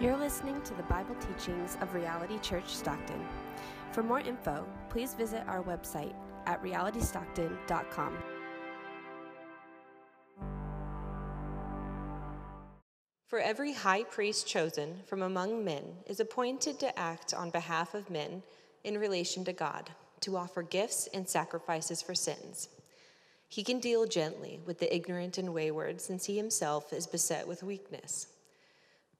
You're listening to the Bible teachings of Reality Church Stockton. For more info, please visit our website at realitystockton.com. For every high priest chosen from among men is appointed to act on behalf of men in relation to God, to offer gifts and sacrifices for sins. He can deal gently with the ignorant and wayward, since he himself is beset with weakness.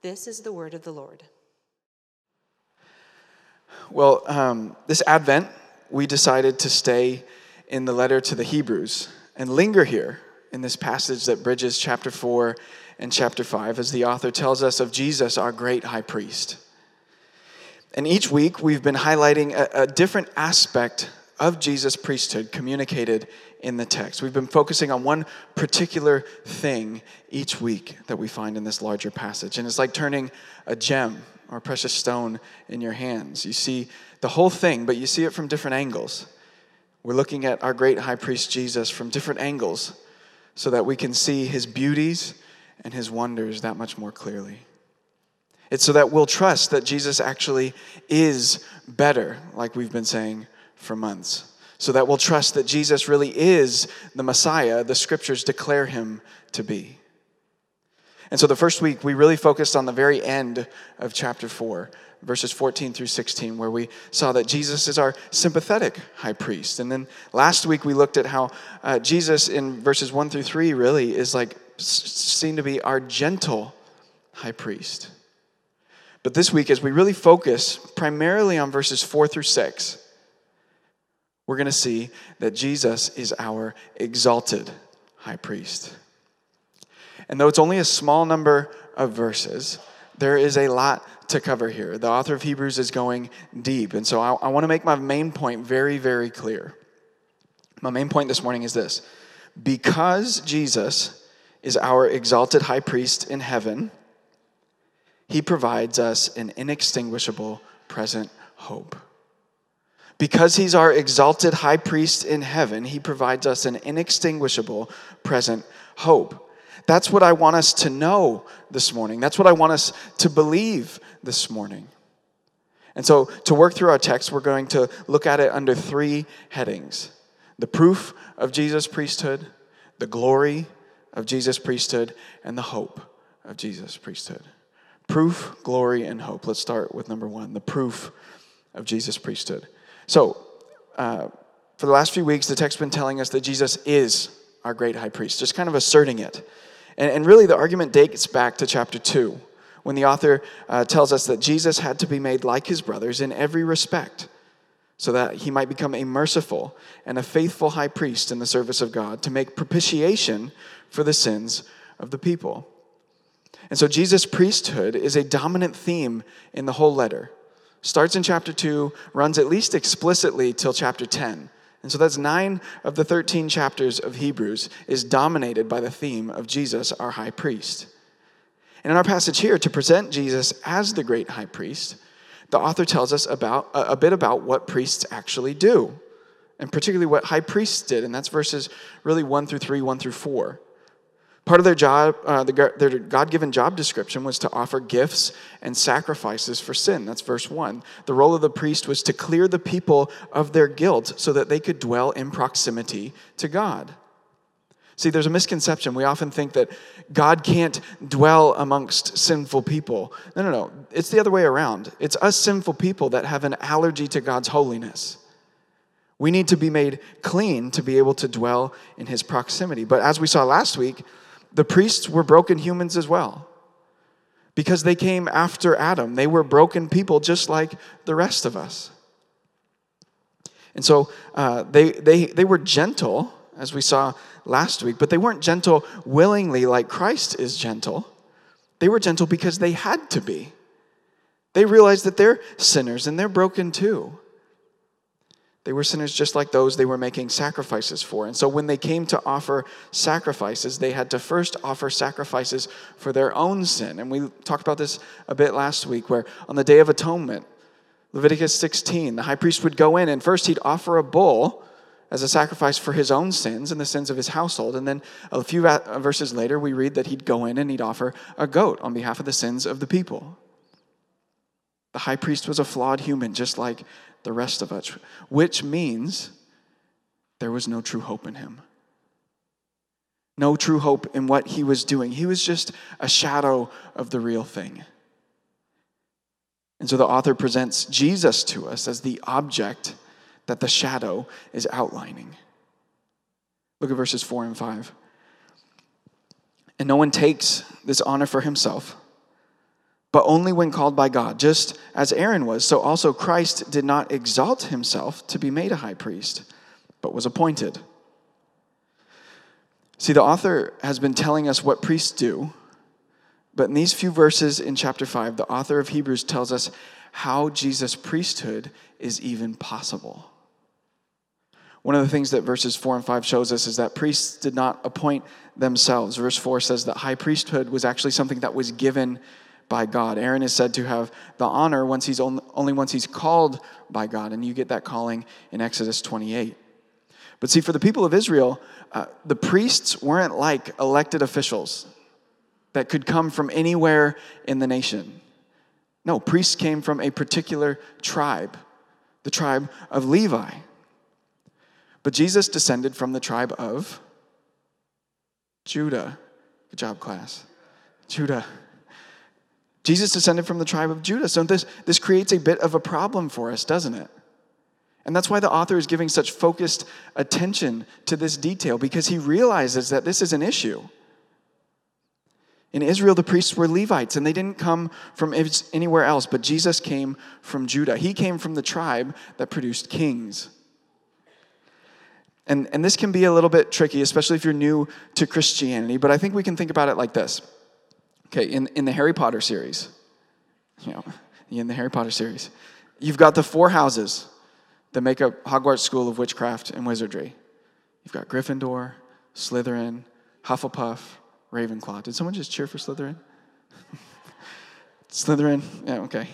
This is the word of the Lord. Well, um, this Advent, we decided to stay in the letter to the Hebrews and linger here in this passage that bridges chapter 4 and chapter 5 as the author tells us of Jesus, our great high priest. And each week we've been highlighting a, a different aspect of Jesus' priesthood communicated in the text. We've been focusing on one particular thing each week that we find in this larger passage. And it's like turning a gem or a precious stone in your hands. You see the whole thing, but you see it from different angles. We're looking at our great high priest Jesus from different angles so that we can see his beauties and his wonders that much more clearly. It's so that we'll trust that Jesus actually is better, like we've been saying for months so that we'll trust that Jesus really is the Messiah the scriptures declare him to be. And so the first week, we really focused on the very end of chapter 4, verses 14 through 16, where we saw that Jesus is our sympathetic high priest. And then last week, we looked at how uh, Jesus in verses 1 through 3 really is like seen to be our gentle high priest. But this week, as we really focus primarily on verses 4 through 6, we're going to see that Jesus is our exalted high priest. And though it's only a small number of verses, there is a lot to cover here. The author of Hebrews is going deep. And so I, I want to make my main point very, very clear. My main point this morning is this because Jesus is our exalted high priest in heaven, he provides us an inextinguishable present hope. Because he's our exalted high priest in heaven, he provides us an inextinguishable present hope. That's what I want us to know this morning. That's what I want us to believe this morning. And so, to work through our text, we're going to look at it under three headings the proof of Jesus' priesthood, the glory of Jesus' priesthood, and the hope of Jesus' priesthood. Proof, glory, and hope. Let's start with number one the proof of Jesus' priesthood. So, uh, for the last few weeks, the text's been telling us that Jesus is our great high priest, just kind of asserting it. And, and really, the argument dates back to chapter 2, when the author uh, tells us that Jesus had to be made like his brothers in every respect, so that he might become a merciful and a faithful high priest in the service of God to make propitiation for the sins of the people. And so, Jesus' priesthood is a dominant theme in the whole letter starts in chapter 2, runs at least explicitly till chapter 10. And so that's nine of the 13 chapters of Hebrews is dominated by the theme of Jesus, our high priest. And in our passage here, to present Jesus as the great high priest, the author tells us about a, bit about what priests actually do, and particularly what high priests did. And that's verses really 1 through 3, 1 through 4. Part of their job, uh, their God given job description was to offer gifts and sacrifices for sin. That's verse 1. The role of the priest was to clear the people of their guilt so that they could dwell in proximity to God. See, there's a misconception. We often think that God can't dwell amongst sinful people. No, no, no. It's the other way around. It's us sinful people that have an allergy to God's holiness. We need to be made clean to be able to dwell in his proximity. But as we saw last week, the priests were broken humans as well because they came after Adam. They were broken people just like the rest of us. And so uh, they, they, they were gentle, as we saw last week, but they weren't gentle willingly like Christ is gentle. They were gentle because they had to be. They realized that they're sinners and they're broken too. They were sinners just like those they were making sacrifices for. And so when they came to offer sacrifices, they had to first offer sacrifices for their own sin. And we talked about this a bit last week, where on the Day of Atonement, Leviticus 16, the high priest would go in and first he'd offer a bull as a sacrifice for his own sins and the sins of his household. And then a few uh, verses later, we read that he'd go in and he'd offer a goat on behalf of the sins of the people. The high priest was a flawed human, just like the rest of us, which means there was no true hope in him. No true hope in what he was doing. He was just a shadow of the real thing. And so the author presents Jesus to us as the object that the shadow is outlining. Look at verses 4 and 5. And no one takes this honor for himself but only when called by God. Just as Aaron was, so also Christ did not exalt himself to be made a high priest, but was appointed. See, the author has been telling us what priests do, but in these few verses in chapter 5, the author of Hebrews tells us how Jesus' priesthood is even possible. One of the things that verses 4 and 5 shows us is that priests did not appoint themselves. Verse 4 says that high priesthood was actually something that was given by God. Aaron is said to have the honor once he's only, only once he's called by God, and you get that calling in Exodus 28. But see, for the people of Israel, uh, the priests weren't like elected officials that could come from anywhere in the nation. No, priests came from a particular tribe, the tribe of Levi. But Jesus descended from the tribe of Judah. Good job, class. Judah. Jesus descended from the tribe of Judah. So this, this creates a bit of a problem for us, doesn't it? And that's why the author is giving such focused attention to this detail, because he realizes that this is an issue. In Israel, the priests were Levites, and they didn't come from anywhere else, but Jesus came from Judah. He came from the tribe that produced kings. And, and this can be a little bit tricky, especially if you're new to Christianity, but I think we can think about it like this. Okay, in, in the Harry Potter series, you know, in the Harry Potter series, you've got the four houses that make up Hogwarts School of Witchcraft and Wizardry. You've got Gryffindor, Slytherin, Hufflepuff, Ravenclaw. Did someone just cheer for Slytherin? Slytherin? Yeah, okay.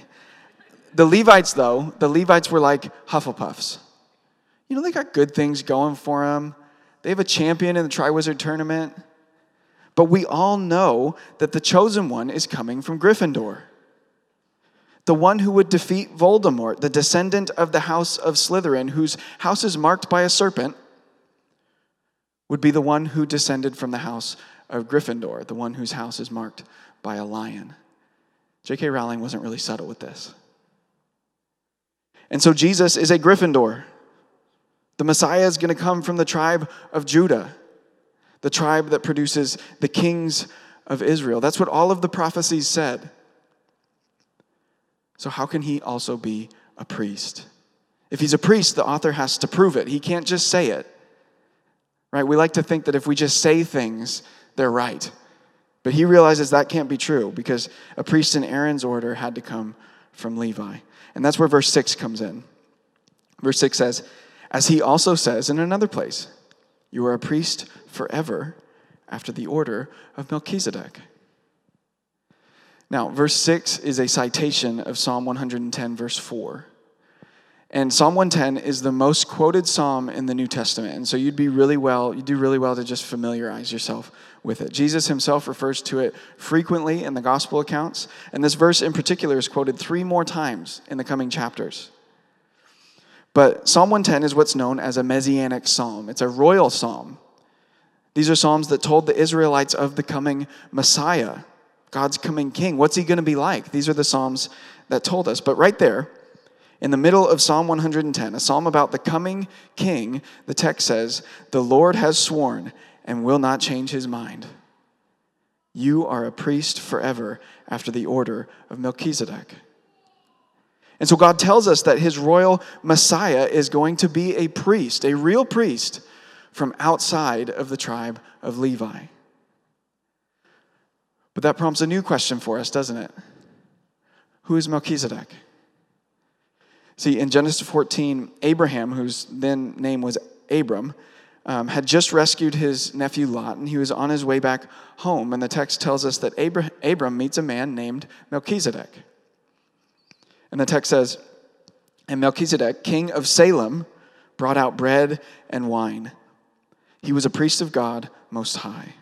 The Levites, though, the Levites were like Hufflepuffs. You know, they got good things going for them. They have a champion in the Triwizard tournament. But we all know that the chosen one is coming from Gryffindor. The one who would defeat Voldemort, the descendant of the house of Slytherin, whose house is marked by a serpent, would be the one who descended from the house of Gryffindor, the one whose house is marked by a lion. J.K. Rowling wasn't really subtle with this. And so Jesus is a Gryffindor. The Messiah is going to come from the tribe of Judah the tribe that produces the kings of Israel. That's what all of the prophecies said. So, how can he also be a priest? If he's a priest, the author has to prove it. He can't just say it. Right? We like to think that if we just say things, they're right. But he realizes that can't be true because a priest in Aaron's order had to come from Levi. And that's where verse 6 comes in. Verse 6 says, As he also says in another place, you are a priest forever after the order of Melchizedek. Now, verse 6 is a citation of Psalm 110, verse 4. And Psalm 110 is the most quoted psalm in the New Testament. And so you'd be really well—you'd do really well to just familiarize yourself with it. Jesus himself refers to it frequently in the gospel accounts. And this verse in particular is quoted three more times in the coming chapters. But Psalm 110 is what's known as a messianic psalm, it's a royal psalm. These are psalms that told the Israelites of the coming Messiah, God's coming king. What's he going to be like? These are the psalms that told us. But right there, in the middle of Psalm 110, a psalm about the coming king, the text says, The Lord has sworn and will not change his mind. You are a priest forever after the order of Melchizedek. And so God tells us that his royal Messiah is going to be a priest, a real priest from outside of the tribe of Levi. But that prompts a new question for us, doesn't it? Who is Melchizedek? See, in Genesis 14, Abraham, whose then name was Abram, um, had just rescued his nephew Lot, and he was on his way back home. And the text tells us that Abram, Abram meets a man named Melchizedek. And the text says, And Melchizedek, king of Salem, brought out bread and wine. He was a priest of God Most High.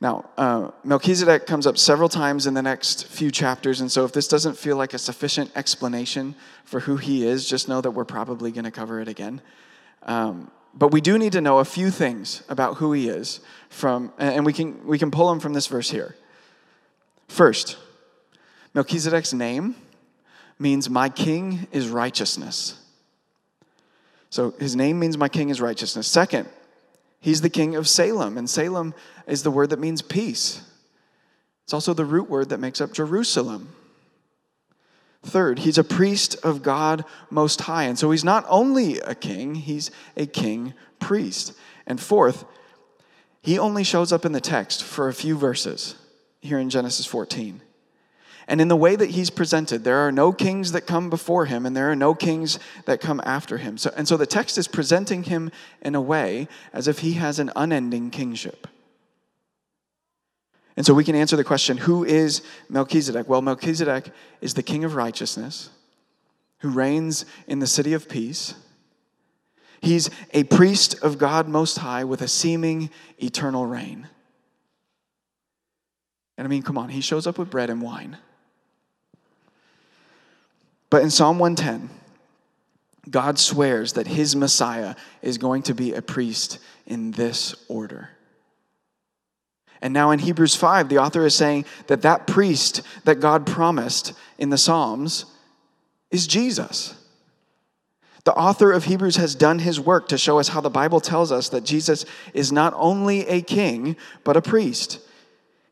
Now, uh, Melchizedek comes up several times in the next few chapters, and so if this doesn't feel like a sufficient explanation for who he is, just know that we're probably going to cover it again. Um, but we do need to know a few things about who he is from, and we can, we can pull them from this verse here. First, Melchizedek's name means my king is righteousness. So his name means my king is righteousness. Second, he's the king of Salem, and Salem is the word that means peace. It's also the root word that makes up Jerusalem. Third, he's a priest of God Most High. And so he's not only a king, he's a king priest. And fourth, he only shows up in the text for a few verses here in Genesis 14. And in the way that he's presented, there are no kings that come before him, and there are no kings that come after him. So, and so the text is presenting him in a way as if he has an unending kingship. And so we can answer the question who is Melchizedek? Well, Melchizedek is the king of righteousness who reigns in the city of peace. He's a priest of God Most High with a seeming eternal reign. And I mean, come on, he shows up with bread and wine. But in Psalm 110, God swears that his Messiah is going to be a priest in this order. And now in Hebrews 5, the author is saying that that priest that God promised in the Psalms is Jesus. The author of Hebrews has done his work to show us how the Bible tells us that Jesus is not only a king, but a priest.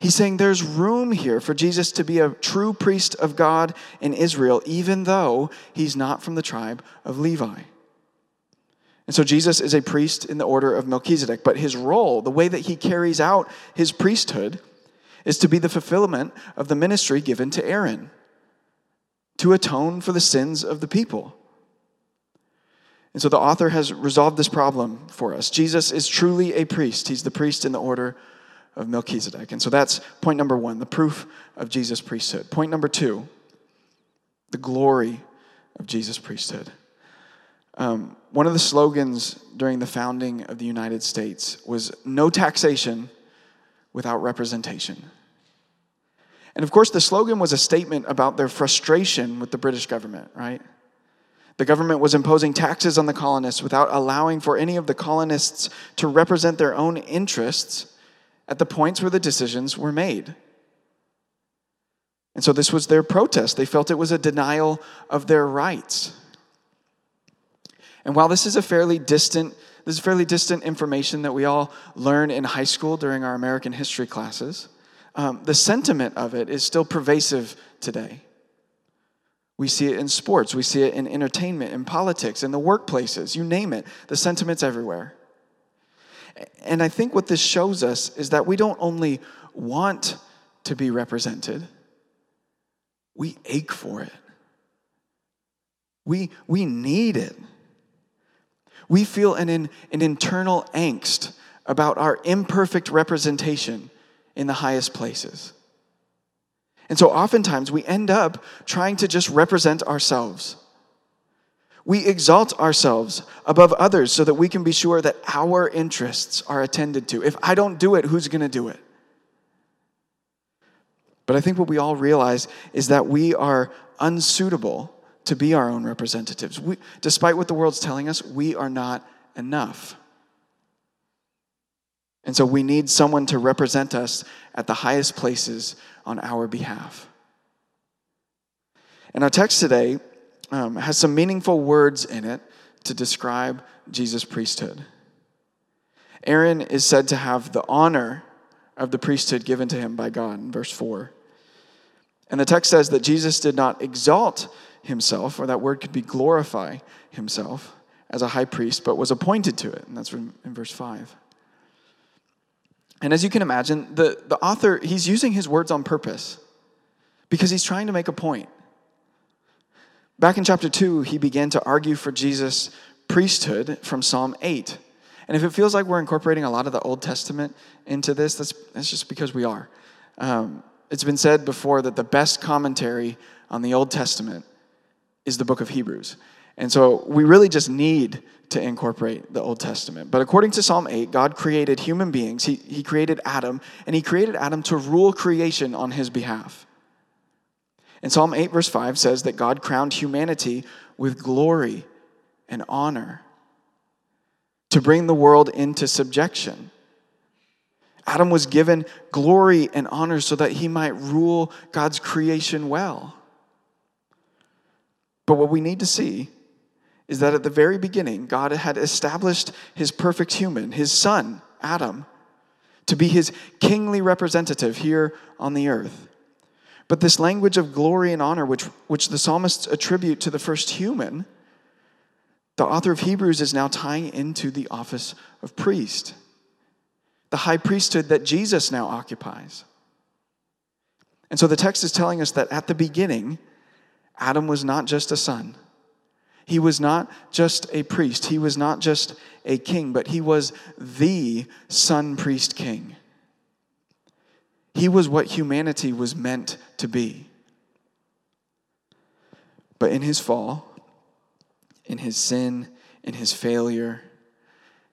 He's saying there's room here for Jesus to be a true priest of God in Israel, even though he's not from the tribe of Levi. And so Jesus is a priest in the order of Melchizedek, but his role, the way that he carries out his priesthood, is to be the fulfillment of the ministry given to Aaron to atone for the sins of the people. And so the author has resolved this problem for us. Jesus is truly a priest, he's the priest in the order of Melchizedek. And so that's point number one, the proof of Jesus' priesthood. Point number two, the glory of Jesus' priesthood. Um, one of the slogans during the founding of the United States was no taxation without representation. And of course, the slogan was a statement about their frustration with the British government, right? The government was imposing taxes on the colonists without allowing for any of the colonists to represent their own interests at the points where the decisions were made. And so this was their protest. They felt it was a denial of their rights. And while this is a fairly distant, this is fairly distant information that we all learn in high school during our American history classes, um, the sentiment of it is still pervasive today. We see it in sports, we see it in entertainment, in politics, in the workplaces, you name it. The sentiment's everywhere. And I think what this shows us is that we don't only want to be represented, we ache for it. We, we need it we feel an, an internal angst about our imperfect representation in the highest places. And so oftentimes we end up trying to just represent ourselves. We exalt ourselves above others so that we can be sure that our interests are attended to. If I don't do it, who's going to do it? But I think what we all realize is that we are unsuitable to be our own representatives. We, despite what the world's telling us, we are not enough. And so we need someone to represent us at the highest places on our behalf. And our text today um, has some meaningful words in it to describe Jesus' priesthood. Aaron is said to have the honor of the priesthood given to him by God in verse 4. And the text says that Jesus did not exalt himself, or that word could be glorify himself as a high priest, but was appointed to it. And that's in verse 5. And as you can imagine, the, the author, he's using his words on purpose because he's trying to make a point. Back in chapter 2, he began to argue for Jesus' priesthood from Psalm 8. And if it feels like we're incorporating a lot of the Old Testament into this, that's, that's just because we are. Um, it's been said before that the best commentary on the Old Testament is the book of Hebrews. And so we really just need to incorporate the Old Testament. But according to Psalm 8, God created human beings. He, he created Adam, and He created Adam to rule creation on His behalf. And Psalm 8, verse 5 says that God crowned humanity with glory and honor to bring the world into subjection. Adam was given glory and honor so that he might rule God's creation well. But what we need to see is that at the very beginning, God had established his perfect human, his son, Adam, to be his kingly representative here on the earth. But this language of glory and honor, which, which the psalmists attribute to the first human, the author of Hebrews is now tying into the office of priest, the high priesthood that Jesus now occupies. And so the text is telling us that at the beginning, Adam was not just a son. He was not just a priest. He was not just a king, but he was the son priest king. He was what humanity was meant to be. But in his fall, in his sin, in his failure,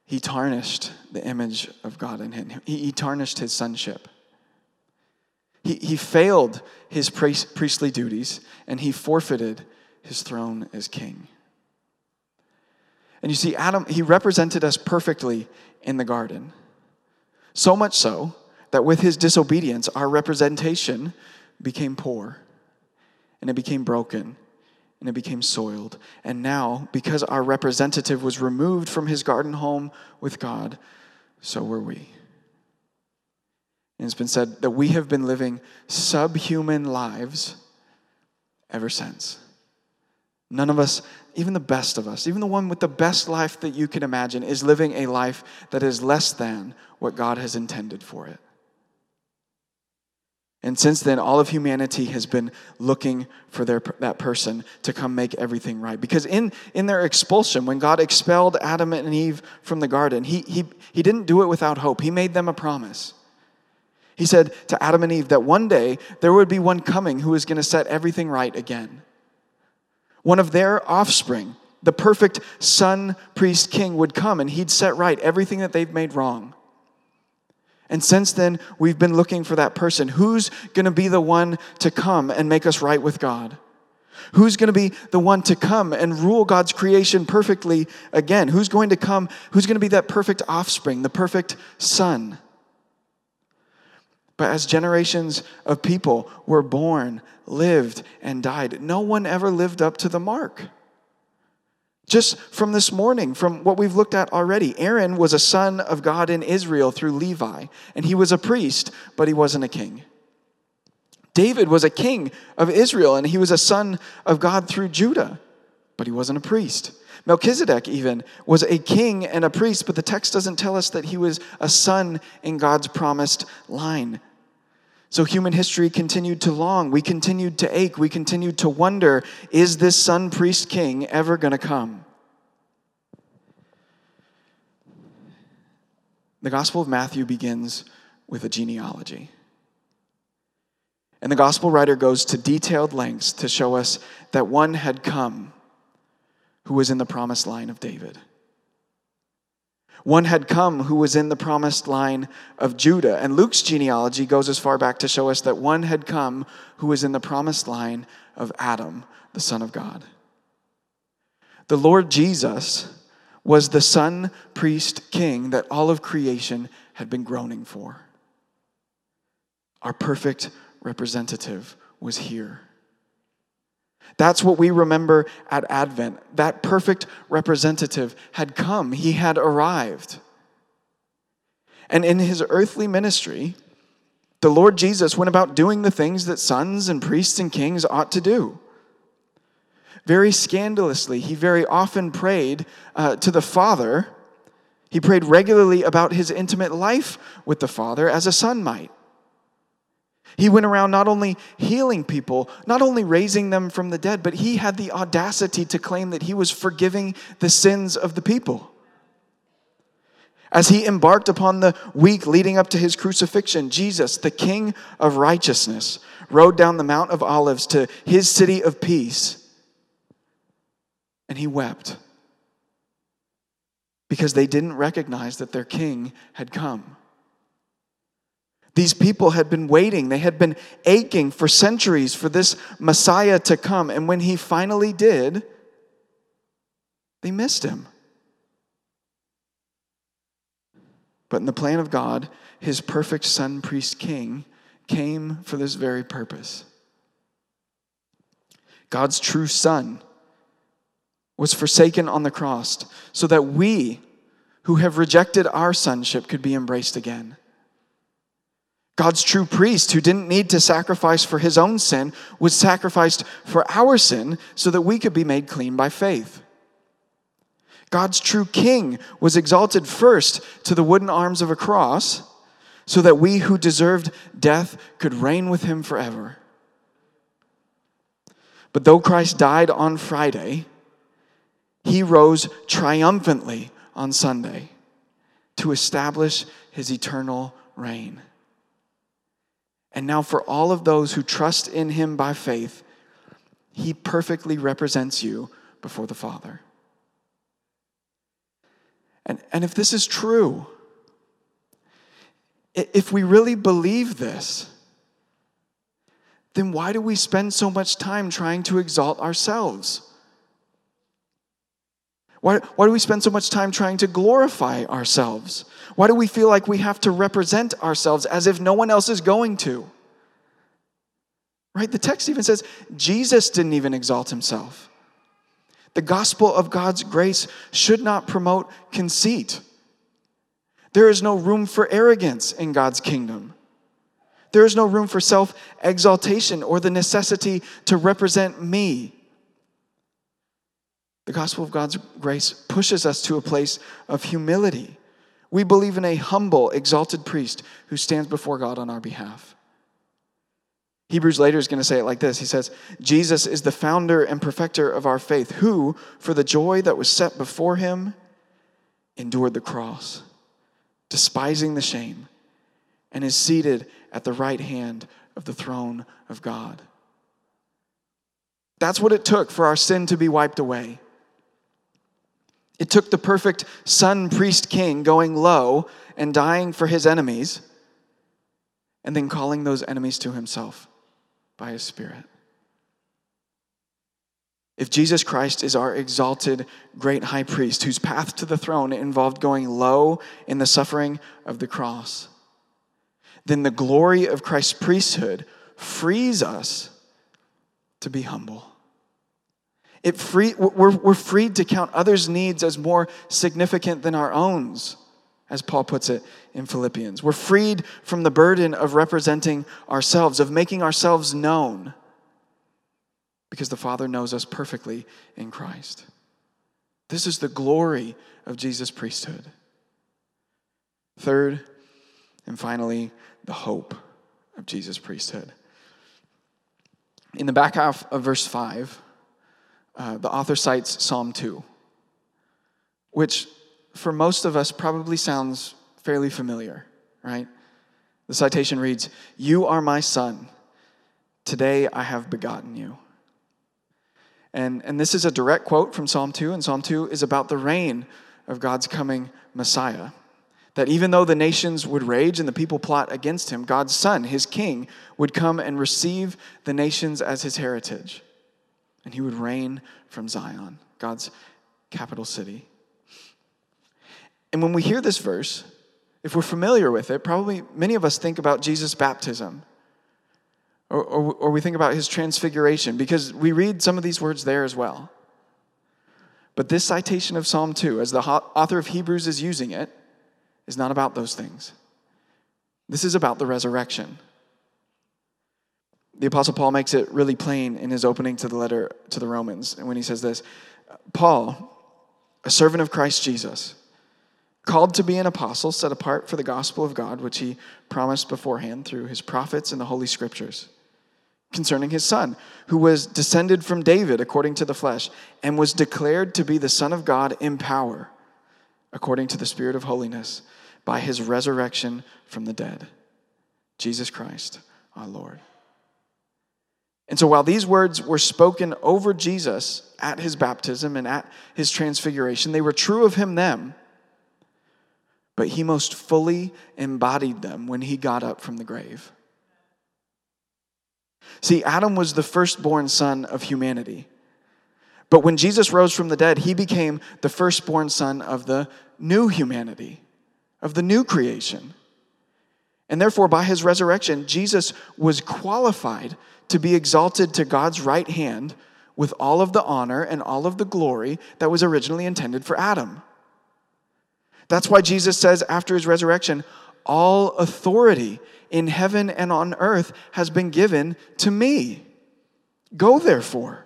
he tarnished the image of God in him. He, he tarnished his sonship. He, he failed his priest, priestly duties and he forfeited his throne as king. And you see, Adam, he represented us perfectly in the garden. So much so that with his disobedience, our representation became poor and it became broken and it became soiled. And now, because our representative was removed from his garden home with God, so were we. And it's been said that we have been living subhuman lives ever since. None of us, even the best of us, even the one with the best life that you can imagine, is living a life that is less than what God has intended for it. And since then, all of humanity has been looking for their, that person to come make everything right. Because in, in their expulsion, when God expelled Adam and Eve from the garden, he, he, he didn't do it without hope. He made them a promise. He said to Adam and Eve that one day there would be one coming who was going to set everything right again. One of their offspring, the perfect son, priest, king, would come and he'd set right everything that they've made wrong. And since then, we've been looking for that person. Who's going to be the one to come and make us right with God? Who's going to be the one to come and rule God's creation perfectly again? Who's going to come? Who's going to be that perfect offspring, the perfect son? But as generations of people were born, lived, and died, no one ever lived up to the mark. Just from this morning, from what we've looked at already, Aaron was a son of God in Israel through Levi, and he was a priest, but he wasn't a king. David was a king of Israel, and he was a son of God through Judah, but he wasn't a priest. Melchizedek, even, was a king and a priest, but the text doesn't tell us that he was a son in God's promised line. So human history continued to long. We continued to ache. We continued to wonder is this son, priest, king ever going to come? The Gospel of Matthew begins with a genealogy. And the Gospel writer goes to detailed lengths to show us that one had come who was in the promised line of David. One had come who was in the promised line of Judah. And Luke's genealogy goes as far back to show us that one had come who was in the promised line of Adam, the Son of God. The Lord Jesus was the Son, Priest, King that all of creation had been groaning for. Our perfect representative was here. That's what we remember at Advent. That perfect representative had come, he had arrived. And in his earthly ministry, the Lord Jesus went about doing the things that sons and priests and kings ought to do. Very scandalously, he very often prayed uh, to the Father He prayed regularly about his intimate life with the Father as a son might. He went around not only healing people, not only raising them from the dead, but he had the audacity to claim that he was forgiving the sins of the people. As he embarked upon the week leading up to his crucifixion, Jesus, the King of righteousness, rode down the Mount of Olives to his city of peace, and he wept because they didn't recognize that their king had come. These people had been waiting, they had been aching for centuries for this Messiah to come. And when he finally did, they missed him. But in the plan of God, his perfect son, priest, king came for this very purpose. God's true son was forsaken on the cross so that we who have rejected our sonship could be embraced again. God's true priest, who didn't need to sacrifice for his own sin, was sacrificed for our sin so that we could be made clean by faith. God's true king was exalted first to the wooden arms of a cross so that we who deserved death could reign with him forever. But though Christ died on Friday, he rose triumphantly on Sunday to establish his eternal reign. And now, for all of those who trust in him by faith, he perfectly represents you before the Father. And, and if this is true, if we really believe this, then why do we spend so much time trying to exalt ourselves? Why, why do we spend so much time trying to glorify ourselves? Why do we feel like we have to represent ourselves as if no one else is going to? Right? The text even says Jesus didn't even exalt himself. The gospel of God's grace should not promote conceit. There is no room for arrogance in God's kingdom. There is no room for self exaltation or the necessity to represent me. The gospel of God's grace pushes us to a place of humility. We believe in a humble, exalted priest who stands before God on our behalf. Hebrews later is going to say it like this He says, Jesus is the founder and perfecter of our faith, who, for the joy that was set before him, endured the cross, despising the shame, and is seated at the right hand of the throne of God. That's what it took for our sin to be wiped away. It took the perfect son, priest, king going low and dying for his enemies, and then calling those enemies to himself by his Spirit. If Jesus Christ is our exalted great high priest, whose path to the throne involved going low in the suffering of the cross, then the glory of Christ's priesthood frees us to be humble. It free, we're, we're freed to count others' needs as more significant than our own, as Paul puts it in Philippians. We're freed from the burden of representing ourselves, of making ourselves known, because the Father knows us perfectly in Christ. This is the glory of Jesus' priesthood. Third, and finally, the hope of Jesus' priesthood. In the back half of verse 5, uh, the author cites Psalm 2, which for most of us probably sounds fairly familiar, right? The citation reads You are my son. Today I have begotten you. And, and this is a direct quote from Psalm 2, and Psalm 2 is about the reign of God's coming Messiah. That even though the nations would rage and the people plot against him, God's son, his king, would come and receive the nations as his heritage and he would reign from Zion, God's capital city. And when we hear this verse, if we're familiar with it, probably many of us think about Jesus' baptism. Or, or, or, we think about his transfiguration because we read some of these words there as well. But this citation of Psalm 2, as the author of Hebrews is using it, is not about those things. This is about the resurrection. The Apostle Paul makes it really plain in his opening to the letter to the Romans, and when he says this Paul, a servant of Christ Jesus, called to be an apostle, set apart for the gospel of God, which he promised beforehand through his prophets and the Holy Scriptures, concerning his son, who was descended from David according to the flesh, and was declared to be the Son of God in power, according to the Spirit of holiness, by his resurrection from the dead. Jesus Christ, our Lord. And so while these words were spoken over Jesus at his baptism and at his transfiguration, they were true of him then but he most fully embodied them when he got up from the grave. See, Adam was the firstborn son of humanity. But when Jesus rose from the dead, he became the firstborn son of the new humanity, of the new creation. And therefore, by his resurrection, Jesus was qualified to be exalted to God's right hand with all of the honor and all of the glory that was originally intended for Adam. That's why Jesus says after his resurrection, all authority in heaven and on earth has been given to me. Go therefore.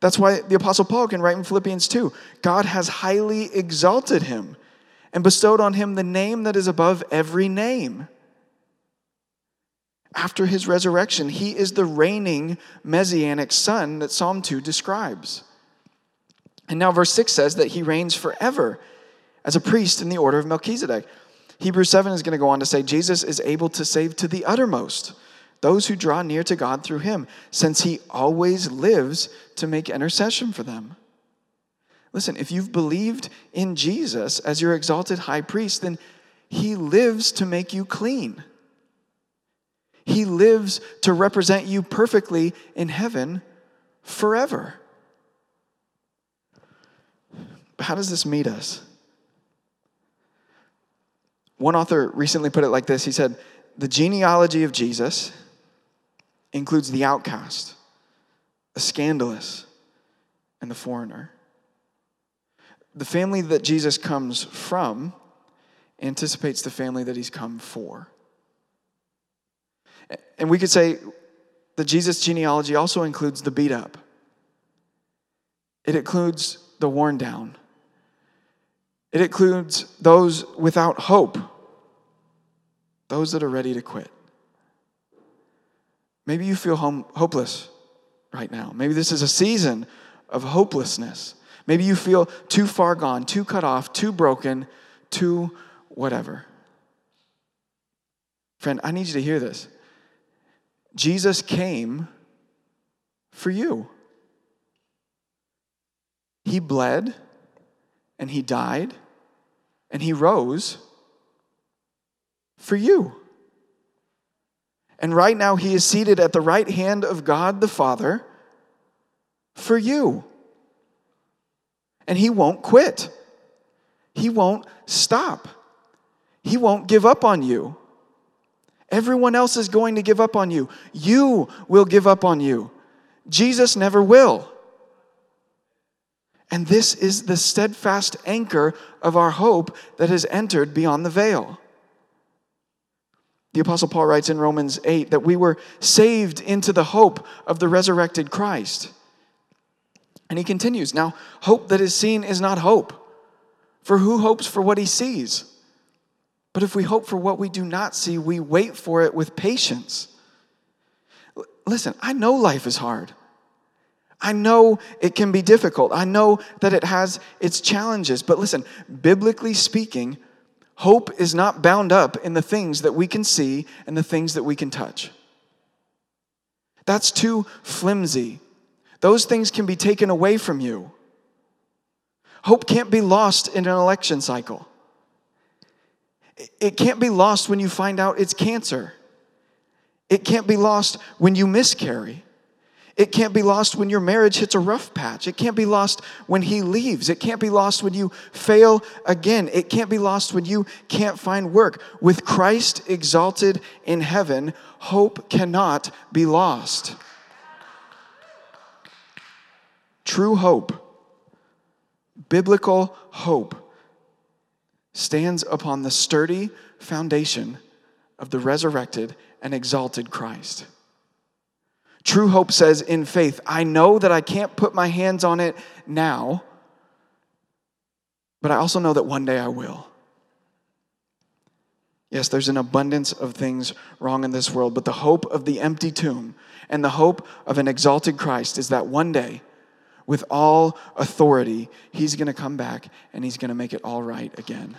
That's why the Apostle Paul can write in Philippians 2 God has highly exalted him and bestowed on him the name that is above every name. After his resurrection, he is the reigning messianic son that Psalm 2 describes. And now, verse 6 says that he reigns forever as a priest in the order of Melchizedek. Hebrews 7 is going to go on to say Jesus is able to save to the uttermost those who draw near to God through him, since he always lives to make intercession for them. Listen, if you've believed in Jesus as your exalted high priest, then he lives to make you clean. He lives to represent you perfectly in heaven forever. How does this meet us? One author recently put it like this he said, The genealogy of Jesus includes the outcast, the scandalous, and the foreigner. The family that Jesus comes from anticipates the family that he's come for. And we could say the Jesus genealogy also includes the beat up, it includes the worn down, it includes those without hope, those that are ready to quit. Maybe you feel home, hopeless right now. Maybe this is a season of hopelessness. Maybe you feel too far gone, too cut off, too broken, too whatever. Friend, I need you to hear this. Jesus came for you. He bled and he died and he rose for you. And right now, he is seated at the right hand of God the Father for you. And he won't quit, he won't stop, he won't give up on you. Everyone else is going to give up on you. You will give up on you. Jesus never will. And this is the steadfast anchor of our hope that has entered beyond the veil. The Apostle Paul writes in Romans 8 that we were saved into the hope of the resurrected Christ. And he continues Now, hope that is seen is not hope, for who hopes for what he sees? But if we hope for what we do not see, we wait for it with patience. Listen, I know life is hard. I know it can be difficult. I know that it has its challenges. But listen, biblically speaking, hope is not bound up in the things that we can see and the things that we can touch. That's too flimsy. Those things can be taken away from you. Hope can't be lost in an election cycle. It can't be lost when you find out it's cancer. It can't be lost when you miscarry. It can't be lost when your marriage hits a rough patch. It can't be lost when he leaves. It can't be lost when you fail again. It can't be lost when you can't find work. With Christ exalted in heaven, hope cannot be lost. True hope, biblical hope, stands upon the sturdy foundation of the resurrected and exalted Christ. True hope says in faith, I know that I can't put my hands on it now, But I also know that one day I will. Yes, there's an abundance of things wrong in this world, but the hope of the empty tomb and the hope of an exalted Christ is that one day, with all authority, he's going to come back and he's going to make it all right again.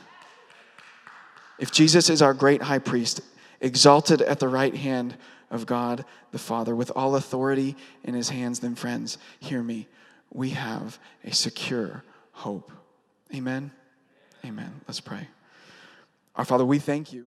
If Jesus is our great high priest, exalted at the right hand of God the Father, with all authority in his hands, then, friends, hear me. We have a secure hope. Amen. Amen. Let's pray. Our Father, we thank you.